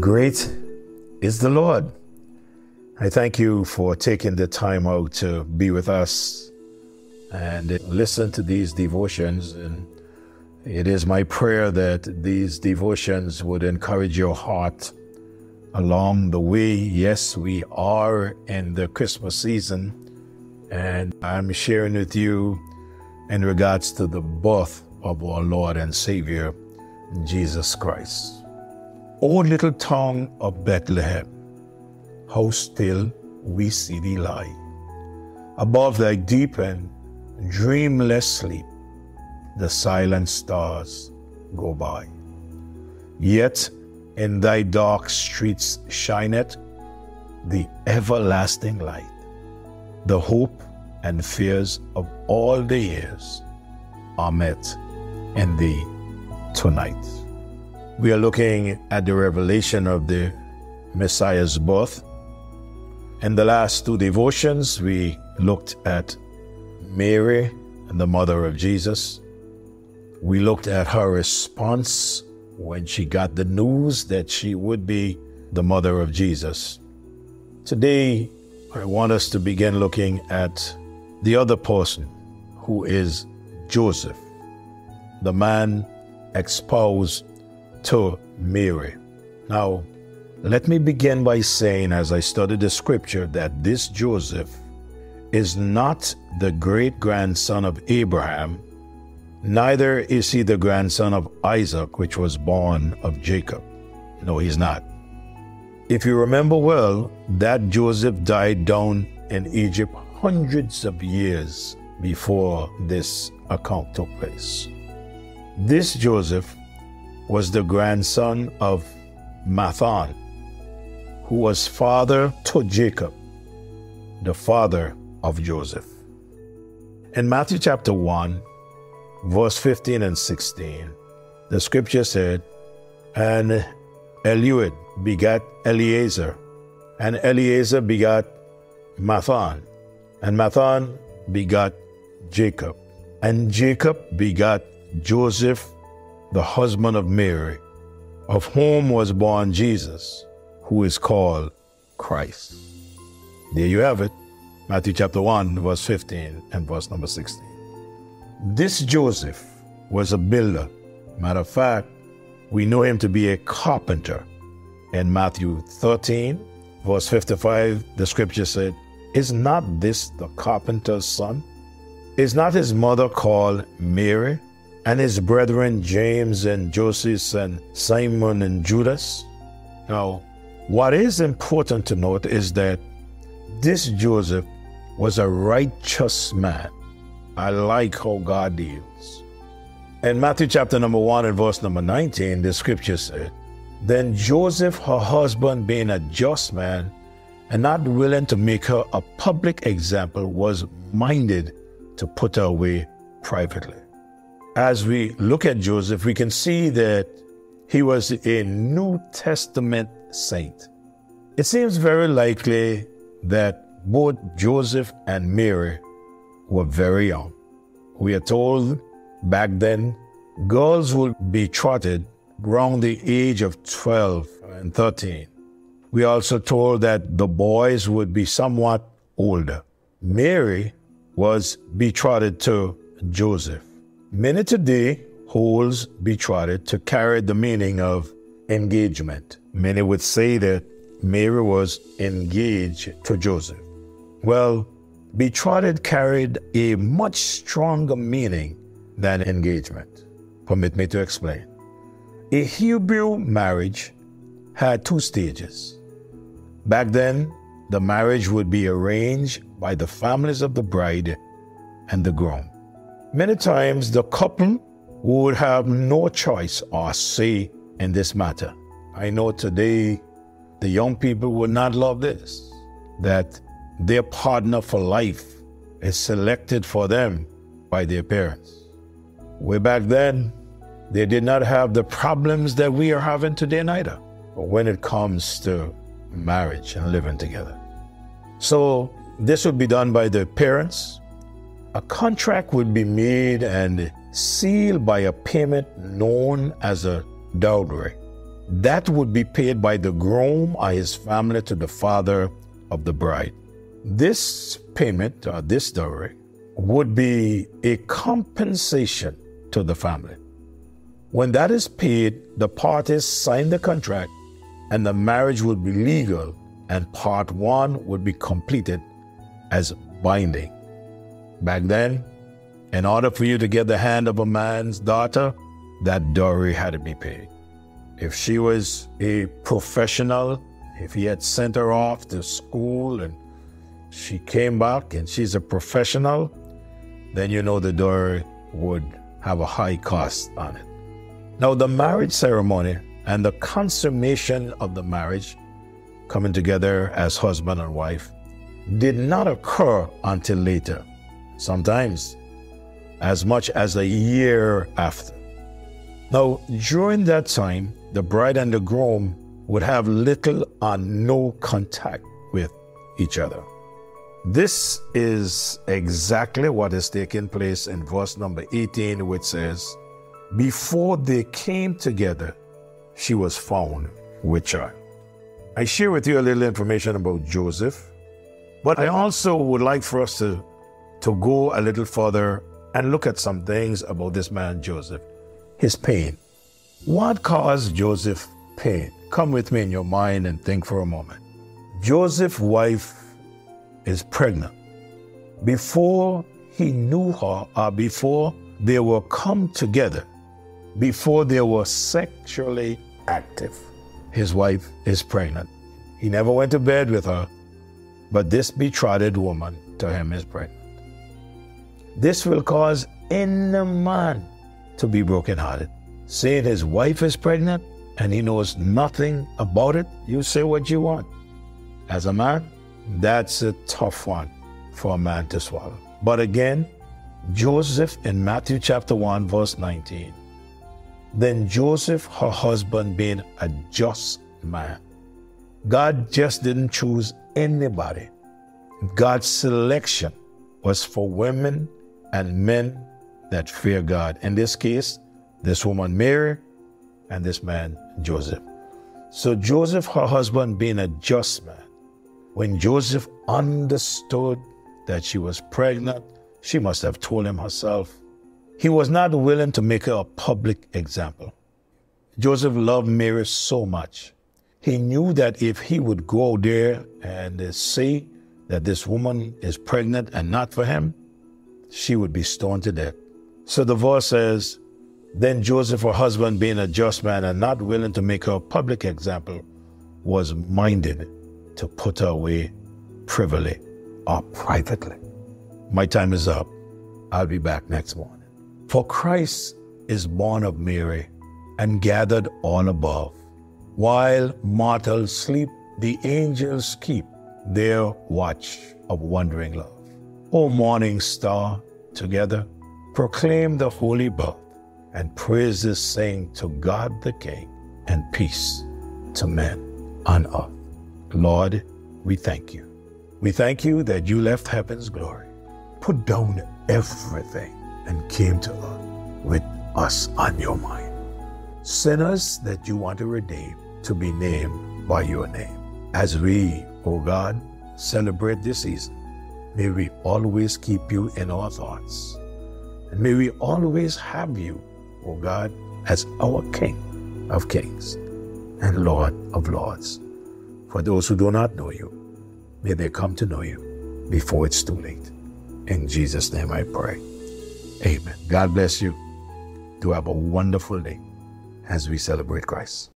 Great is the Lord. I thank you for taking the time out to be with us and listen to these devotions. And it is my prayer that these devotions would encourage your heart along the way. Yes, we are in the Christmas season, and I'm sharing with you in regards to the birth of our Lord and Savior, Jesus Christ. O little town of Bethlehem, how still we see thee lie. Above thy deep and dreamless sleep, the silent stars go by. Yet in thy dark streets shineth the everlasting light. The hope and fears of all the years are met in thee tonight. We are looking at the revelation of the Messiah's birth. In the last two devotions, we looked at Mary and the mother of Jesus. We looked at her response when she got the news that she would be the mother of Jesus. Today, I want us to begin looking at the other person who is Joseph, the man exposed to Mary. Now, let me begin by saying, as I study the scripture, that this Joseph is not the great grandson of Abraham, neither is he the grandson of Isaac, which was born of Jacob. No, he's not. If you remember well, that Joseph died down in Egypt hundreds of years before this account took place. This Joseph was the grandson of Matthan, who was father to Jacob, the father of Joseph. In Matthew chapter 1, verse 15 and 16, the scripture said, And Eliud begat Eleazar, and Eleazar begat Matthan, and Matthan begat Jacob, and Jacob begat Joseph, the husband of Mary, of whom was born Jesus, who is called Christ. There you have it. Matthew chapter 1, verse 15 and verse number 16. This Joseph was a builder. Matter of fact, we know him to be a carpenter. In Matthew 13, verse 55, the scripture said, Is not this the carpenter's son? Is not his mother called Mary, and his brethren James and Joseph and Simon and Judas? Now, what is important to note is that this Joseph was a righteous man. I like how God deals. In Matthew chapter number 1 and verse number 19, the scripture said, Then Joseph, her husband, being a just man and not willing to make her a public example, was minded to put her away privately. As we look at Joseph, we can see that he was a New Testament saint. It seems very likely that both Joseph and Mary were very young. We are told back then girls would be trotted around the age of 12 and 13. We also told that the boys would be somewhat older. Mary was betrothed to Joseph. Many today holds betrothed to carry the meaning of engagement. Many would say that Mary was engaged to Joseph. Well, betrothed carried a much stronger meaning than engagement. Permit me to explain. A Hebrew marriage had two stages. Back then, the marriage would be arranged by the families of the bride and the groom. Many times, the couple would have no choice or say in this matter. I know today the young people would not love this that their partner for life is selected for them by their parents. Way back then, they did not have the problems that we are having today neither when it comes to marriage and living together. So this would be done by the parents. A contract would be made and sealed by a payment known as a dowry. That would be paid by the groom or his family to the father of the bride. This payment, or this dowry, would be a compensation to the family. When that is paid, the parties sign the contract and the marriage would be legal and part one would be completed as binding. Back then, in order for you to get the hand of a man's daughter, that dowry had to be paid. If she was a professional, if he had sent her off to school and she came back and she's a professional, then you know the dowry would have a high cost on it. Now, the marriage ceremony and the consummation of the marriage, coming together as husband and wife, did not occur until later, sometimes as much as a year after. Now, during that time, the bride and the groom would have little or no contact with each other. This is exactly what is taking place in verse number 18, which says, Before they came together, she was found with child. I share with you a little information about Joseph, but I also would like for us to, to go a little further and look at some things about this man, Joseph. His pain. What caused Joseph pain? Come with me in your mind and think for a moment. Joseph's wife is pregnant. Before he knew her, or before they were come together, before they were sexually active, his wife is pregnant. He never went to bed with her, but this betrothed woman to him is pregnant. This will cause any man to be brokenhearted. Saying his wife is pregnant and he knows nothing about it, you say what you want. As a man, that's a tough one for a man to swallow. But again, Joseph in Matthew chapter 1, verse 19. Then Joseph, her husband, being a just man. God just didn't choose anybody. God's selection was for women and men that fear God. In this case, this woman Mary and this man Joseph. So Joseph, her husband, being a just man, when Joseph understood that she was pregnant, she must have told him herself. He was not willing to make her a public example. Joseph loved Mary so much. He knew that if he would go there and say that this woman is pregnant and not for him, she would be stoned to death. So the verse says, Then Joseph, her husband, being a just man and not willing to make her a public example, was minded to put her away privily or privately. My time is up. I'll be back next morning. For Christ is born of Mary and gathered on above. While mortals sleep, the angels keep their watch of wondering love. O morning star, together proclaim the holy birth and praises sing to God the King and peace to men on earth. Lord, we thank you. We thank you that you left heaven's glory, put down everything, and came to earth with us on your mind. Sinners that you want to redeem to be named by your name. As we, O God, celebrate this season, may we always keep you in our thoughts. And may we always have you, O oh God, as our King of kings and Lord of lords. For those who do not know you, may they come to know you before it's too late. In Jesus' name I pray. Amen. God bless you. Do have a wonderful day as we celebrate Christ.